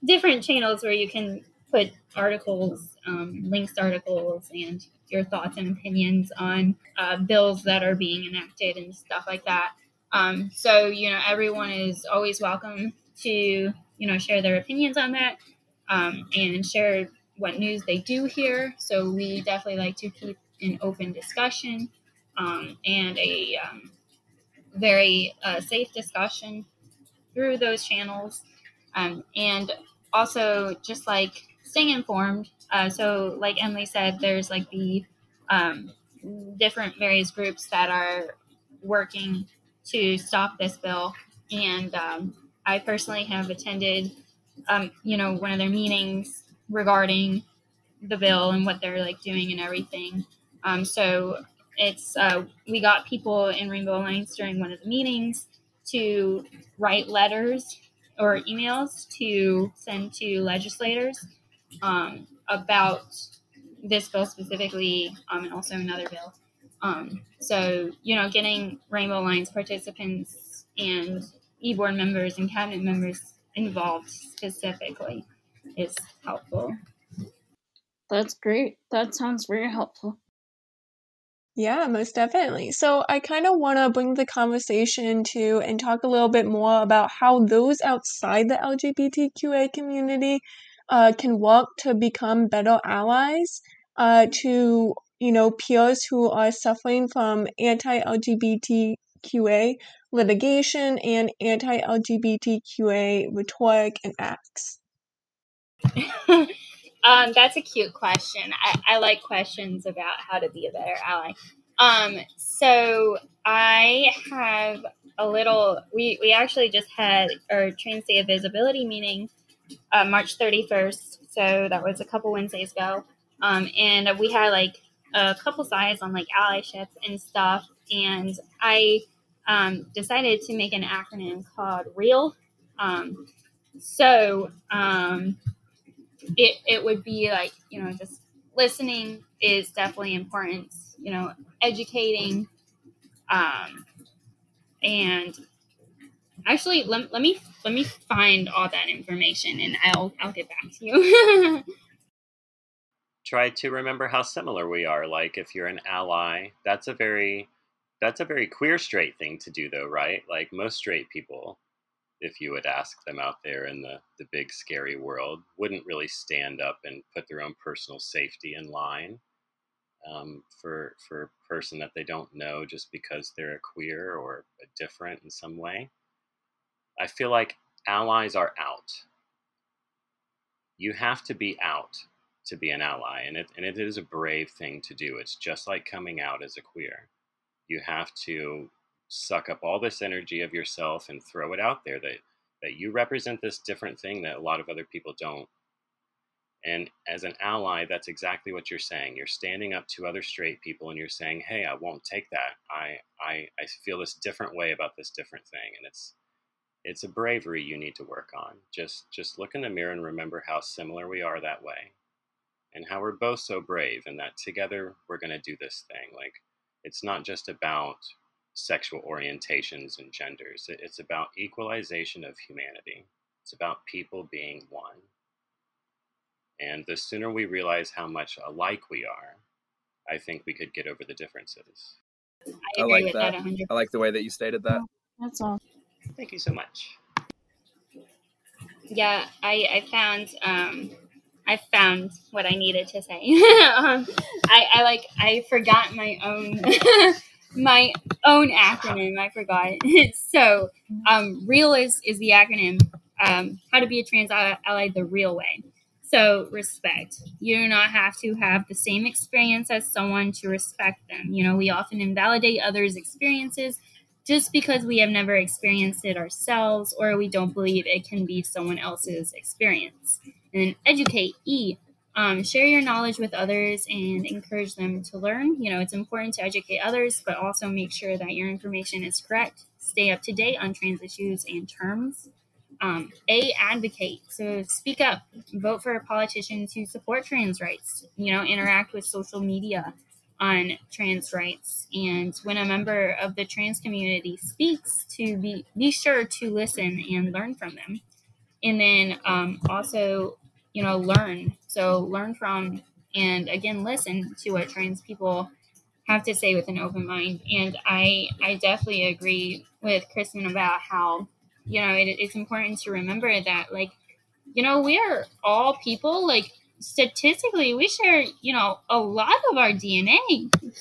S3: different channels where you can put articles, um, links to articles, and your thoughts and opinions on uh, bills that are being enacted and stuff like that. Um, so, you know, everyone is always welcome to, you know, share their opinions on that um, and share what news they do hear. So we definitely like to keep an open discussion um, and a um, very uh, safe discussion through those channels. Um, and also just like staying informed. Uh, so, like Emily said, there's like the um, different various groups that are working to stop this bill. And um, I personally have attended, um, you know, one of their meetings regarding the bill and what they're like doing and everything. Um, so it's uh, we got people in Rainbow Alliance during one of the meetings to write letters or emails to send to legislators um, about this bill specifically, um, and also another bill. Um, so, you know, getting Rainbow Alliance participants and e-board members and cabinet members involved specifically is helpful.
S6: That's great. That sounds very helpful.
S7: Yeah, most definitely. So I kind of want to bring the conversation to and talk a little bit more about how those outside the LGBTQA community uh, can work to become better allies uh, to you know peers who are suffering from anti-LGBTQA litigation and anti-LGBTQA rhetoric and acts. [laughs]
S3: Um, that's a cute question. I, I like questions about how to be a better ally. Um, so I have a little. We we actually just had our Trans Day of Visibility meeting, uh, March thirty first. So that was a couple Wednesdays ago. Um, and we had like a couple sides on like allyship and stuff. And I um, decided to make an acronym called REAL. Um, so um, it, it would be like, you know, just listening is definitely important, you know, educating. Um, and actually, let, let me let me find all that information and I'll I'll get back to you. [laughs]
S5: Try to remember how similar we are. Like if you're an ally, that's a very that's a very queer straight thing to do though, right? Like most straight people if you would ask them out there in the, the big scary world, wouldn't really stand up and put their own personal safety in line um, for for a person that they don't know just because they're a queer or a different in some way. I feel like allies are out. You have to be out to be an ally, and it and it is a brave thing to do. It's just like coming out as a queer. You have to suck up all this energy of yourself and throw it out there that that you represent this different thing that a lot of other people don't and as an ally that's exactly what you're saying you're standing up to other straight people and you're saying hey i won't take that i i i feel this different way about this different thing and it's it's a bravery you need to work on just just look in the mirror and remember how similar we are that way and how we're both so brave and that together we're going to do this thing like it's not just about sexual orientations and genders. It's about equalization of humanity. It's about people being one. And the sooner we realize how much alike we are, I think we could get over the differences.
S3: I,
S1: I like that.
S3: that
S1: I like the way that you stated that.
S6: That's all.
S5: Thank you so much.
S3: Yeah, I, I found um, I found what I needed to say. [laughs] um, I, I like I forgot my own [laughs] my own acronym. I forgot. [laughs] so, um, REAL is is the acronym. Um, how to be a trans ally the real way. So, respect. You do not have to have the same experience as someone to respect them. You know, we often invalidate others' experiences just because we have never experienced it ourselves or we don't believe it can be someone else's experience. And then educate, E, um, share your knowledge with others and encourage them to learn. You know, it's important to educate others, but also make sure that your information is correct. Stay up to date on trans issues and terms. Um, a advocate so speak up vote for politicians who support trans rights you know interact with social media on trans rights. And when a member of the trans community speaks to be be sure to listen and learn from them. And then um, also you know learn. So learn from and again listen to what trans people have to say with an open mind. And I I definitely agree with Kristen about how you know it, it's important to remember that like you know we are all people. Like statistically we share you know a lot of our dna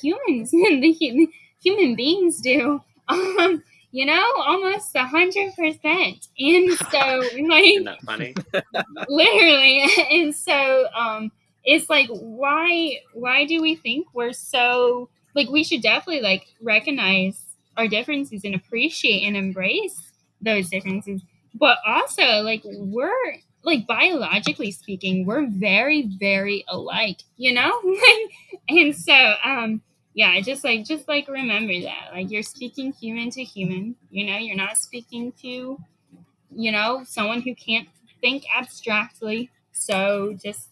S3: humans [laughs] and the human human beings do. [laughs] Um you know almost a hundred percent. And so [laughs] like
S5: funny?
S3: literally. And so um it's like why why do we think we're so like we should definitely like recognize our differences and appreciate and embrace those differences. But also like we're like biologically speaking we're very very alike you know [laughs] and so um yeah just like just like remember that like you're speaking human to human you know you're not speaking to you know someone who can't think abstractly so just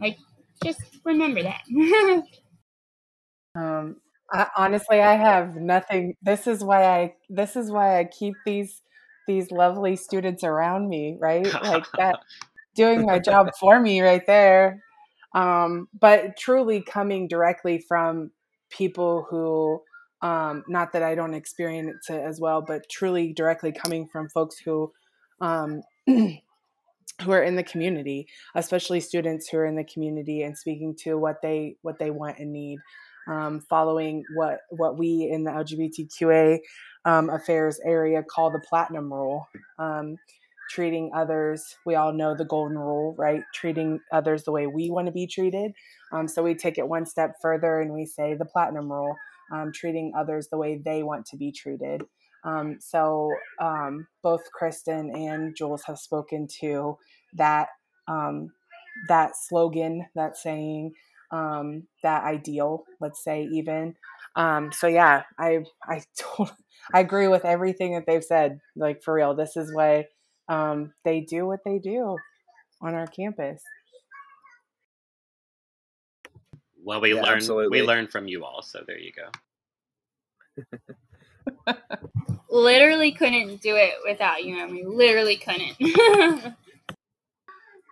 S3: like just remember that [laughs]
S4: Um, I, honestly, I have nothing. This is why I. This is why I keep these these lovely students around me. Right, [laughs] like that, doing my job [laughs] for me right there. Um, but truly coming directly from people who, um, not that I don't experience it as well, but truly directly coming from folks who, um, [clears throat] who are in the community, especially students who are in the community and speaking to what they what they want and need um, following what what we in the LGBTQA um, affairs area call the platinum rule. Um, treating others, we all know the golden rule, right? Treating others the way we want to be treated. Um, so we take it one step further and we say the platinum rule, um, treating others the way they want to be treated. Um, so both Kristen and Jules have spoken to that that slogan, that saying, um, that ideal, let's say even. Um, so yeah, I I [laughs] totally, I agree with everything that they've said. Like for real, this is why um, they do what they do on our campus.
S5: Well, we
S1: Yeah,
S5: learn
S1: absolutely.
S5: we learn from you all, so there you go. [laughs]
S3: literally couldn't do it without you I Emily. Mean, literally couldn't [laughs]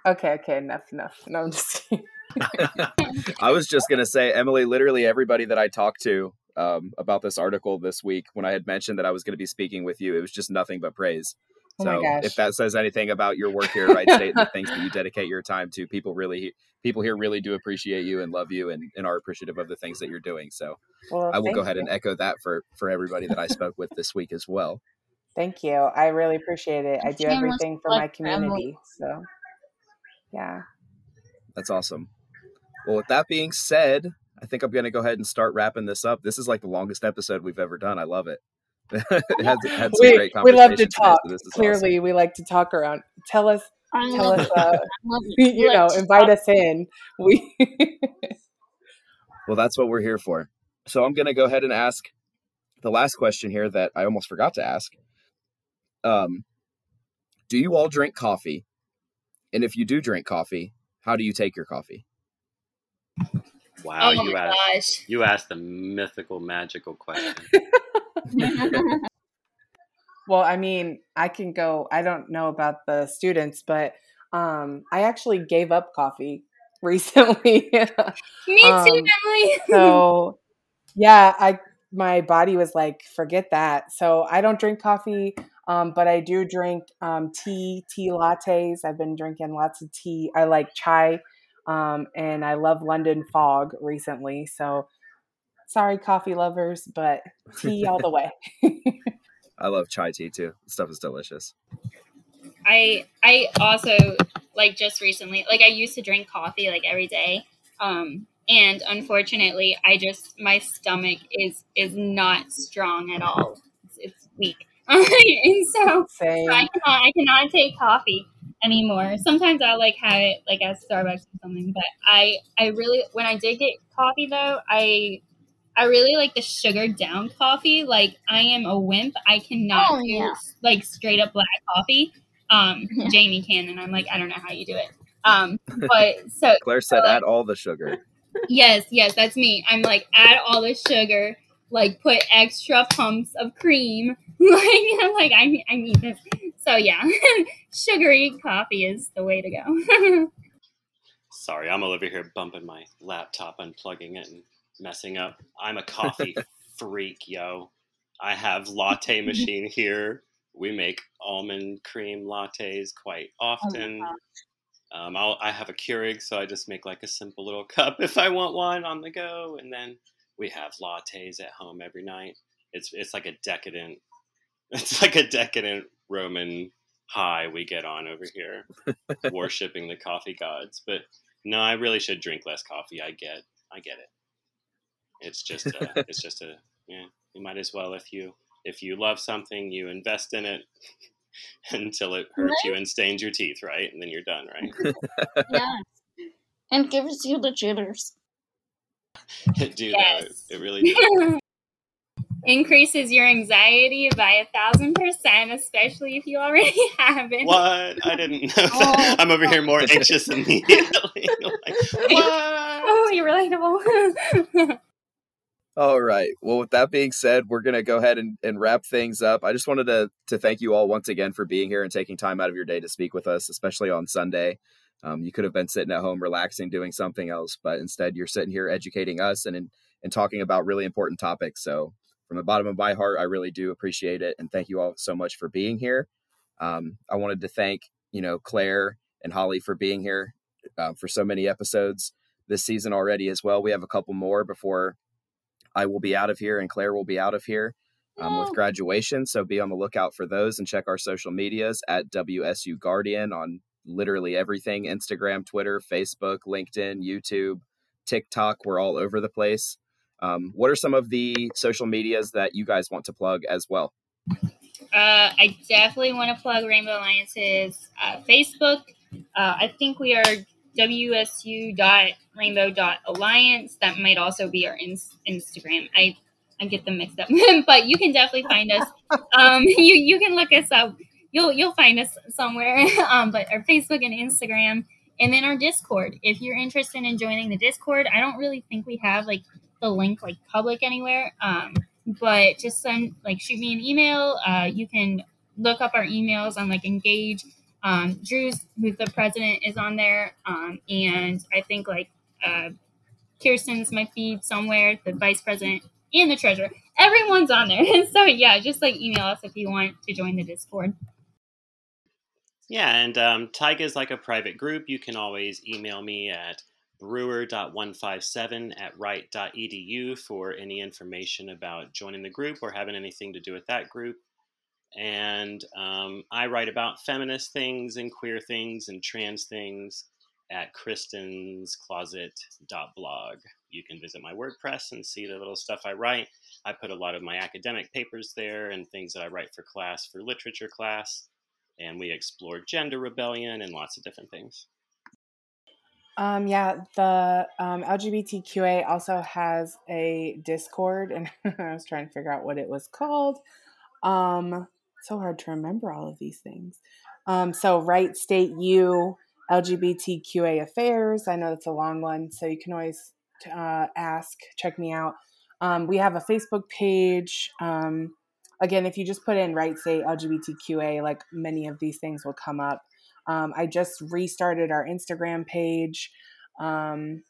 S4: Okay, okay, enough, enough. No, I'm just kidding. [laughs]
S1: I was just gonna say, Emily. Literally everybody that I talked to um, about this article this week, when I had mentioned that I was going to be speaking with you, it was just nothing but praise.
S4: Oh my
S1: so
S4: gosh.
S1: if that says anything about your work here at Wright State and the things that you dedicate your time to, people really people here really do appreciate you and love you and, and are appreciative of the things that you're doing. So
S4: Well,
S1: I will go ahead
S4: you.
S1: and echo that for for everybody that I spoke with this week as well.
S4: Thank you. I really appreciate it. I do everything for my community. So yeah.
S1: That's awesome. Well, with that being said, I think I'm going to go ahead and start wrapping this up. This is like the longest episode we've ever done. I love it. [laughs] it has had some
S4: We,
S1: great
S4: we love to
S1: conversations today,
S4: talk.
S1: so this is
S4: Clearly, we like to talk around. Tell us,
S6: I
S4: tell
S6: love
S4: us, uh,
S6: I love [laughs]
S4: you know, invite
S6: talk.
S4: us in. We
S1: Well, that's what we're here for. So I'm going to go ahead and ask the last question here that I almost forgot to ask. Um, do you all drink coffee? And if you do drink coffee, how do you take your coffee?
S5: Wow,
S3: oh
S5: you
S3: my
S5: asked
S3: gosh
S5: you asked the mythical, magical question. [laughs]
S4: Well, I mean, I can go. I don't know about the students, but um, I actually gave up coffee [laughs] recently.
S3: me too
S4: um,
S3: emily
S4: so, yeah, I my body was like, forget that. So I don't drink coffee, um, but I do drink um, tea, tea lattes. I've been drinking lots of tea. I like chai, um, and I love London Fog recently. So, sorry, coffee lovers, but tea all the way. [laughs]
S1: I love chai tea too. The stuff is delicious.
S3: I I also like just recently like I used to drink coffee like every day. Um and unfortunately I just my stomach is is not strong at all. It's, it's weak. [laughs] and so
S4: Same.
S3: I cannot I cannot take coffee anymore. Sometimes I'll like have it like at Starbucks or something, but I I really when I did get coffee though, I I really like the sugared down coffee. Like I am a wimp. I cannot
S6: Oh,
S3: do
S6: yeah.
S3: like straight up black coffee. Um
S6: Yeah.
S3: Jamie can and I'm like, I don't know how you do it. Um but [laughs] so
S1: Claire said,
S3: Uh,
S1: add all the sugar.
S3: yes, yes, that's me. I'm like add all the sugar, like put extra pumps of cream. [laughs] like I'm like I I need this. So yeah, [laughs] sugary coffee is the way to go. [laughs]
S5: Sorry, I'm over here bumping my laptop, unplugging it, and messing up. I'm a coffee freak, yo. I have latte machine here. We make almond cream lattes quite
S6: Oh
S5: often. Um, I'll, I have a Keurig, so I just make like a simple little cup if I want one on the go, and then we have lattes at home every night. It's it's like a decadent, [laughs] it's like a decadent Roman high we get on over here, [laughs] worshiping the coffee gods. But no, I really should drink less coffee. I get, I get it. It's just, a, [laughs] it's just a, yeah. You might as well if you if you love something, you invest in it until it hurts you and stains your teeth, right? And then you're done, right?
S6: Yes. And gives you the jitters.
S5: It [laughs] do
S3: Yes.
S5: though. It really do. [laughs]
S3: Increases your anxiety by a thousand percent, especially if you already [laughs] have it.
S5: What? I didn't know that.
S6: Oh.
S5: I'm over here more anxious immediately. like, what?
S3: Oh, you're relatable.
S1: All right. Well, with that being said, we're going to go ahead and, and wrap things up. I just wanted to, to thank you all once again for being here and taking time out of your day to speak with us, especially on Sunday. Um, you could have been sitting at home relaxing, doing something else, but instead you're sitting here educating us and, and, and talking about really important topics. So, from the bottom of my heart, I really do appreciate it. And thank you all so much for being here. Um, I wanted to thank, you know, Claire and Holly for being here uh, for so many episodes this season already as well. We have a couple more before I will be out of here and Claire will be out of here um, with graduation. So be on the lookout for those and check our social medias at WSU Guardian on literally everything Instagram, Twitter, Facebook, LinkedIn, YouTube, TikTok. We're all over the place. Um, what are some of the social medias that you guys want to plug as well?
S3: Uh, I definitely want to plug Rainbow Alliance's uh, Facebook. Uh, I think we are wsu.rainbow.alliance. That might also be our ins- Instagram. I I get them mixed up, [laughs] but you can definitely find us. [laughs] Um, [laughs] you you can look us up. You'll you'll find us somewhere. [laughs] Um, but our Facebook and Instagram, and then our Discord. If you're interested in joining the Discord, I don't really think we have like the link like public anywhere. Um, but just send like shoot me an email. Uh, you can look up our emails on like Engage. Um, Drew's, who's the president, is on there, um, and I think like uh, Kirsten's my feed somewhere, the vice president and the treasurer. Everyone's on there, [laughs] so yeah, just like email us if you want to join the Discord.
S5: Yeah, and um, Taiga is like a private group. You can always email me at brewer.157 at wright.edu for any information about joining the group or having anything to do with that group. And um, I write about feminist things and queer things and trans things at kristenscloset.blog. You can visit my WordPress and see the little stuff I write. I put a lot of my academic papers there and things that I write for class, for literature class. And we explore gender rebellion and lots of different things.
S4: Um, yeah, the um, LGBTQA also has a Discord, and [laughs] I was trying to figure out what it was called. Um, so hard to remember all of these things. Um, so, Wright State U LGBTQA Affairs. I know that's a long one, so you can always uh, ask, check me out. Um, we have a Facebook page. Um, again, if you just put in Wright say LGBTQA, like many of these things will come up. Um, I just restarted our Instagram page. Um,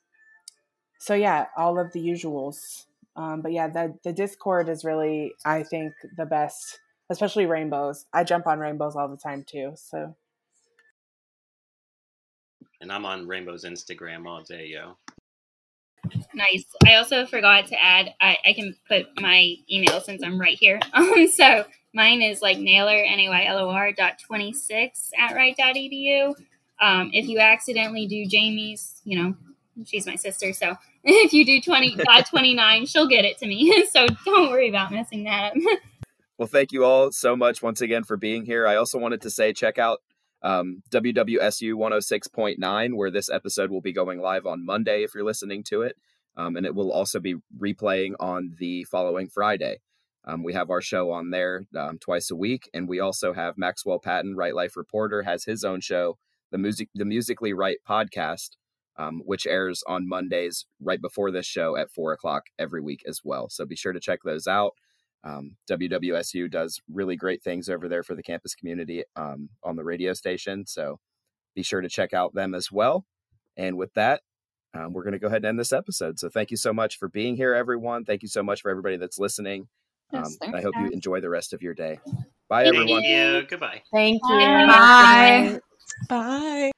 S4: so yeah, all of the usuals. Um, but yeah, the the Discord is really, I think, the best, especially rainbows. I jump on rainbows all the time too. So
S5: And I'm on Rainbow's Instagram all day, yo.
S3: Nice. I also forgot to add. I, I can put my email since I'm wright here. [laughs] Um, so mine is like Naylor n a y l o r dot twenty six at right dot edu. Um, if you accidentally do Jamie's, you know, she's my sister, so [laughs] if you do twenty [laughs] dot twenty nine, she'll get it to me. so don't worry about messing that up.
S1: Well, thank you all so much once again for being here. I also wanted to say check out um, WWSU 106.9, where this episode will be going live on Monday if you're listening to it. Um, and it will also be replaying on the following Friday. Um, we have our show on there um, twice a week, and we also have Maxwell Patton, Wright Life reporter, has his own show, the music, the Musically Wright podcast, um, which airs on Mondays right before this show at four o'clock every week as well. So be sure to check those out. Um, WWSU does really great things over there for the campus community um, on the radio station. So be sure to check out them as well. And with that, um, we're going to go ahead and end this episode. So thank you so much for being here, everyone. Thank you so much for everybody that's listening. Um,
S6: Yes,
S1: and I
S6: thanks,
S1: hope you enjoy the rest of your day. Bye,
S5: Thank
S1: everyone.
S5: you. Goodbye.
S4: Thank you.
S6: Bye.
S2: Bye.
S7: Bye.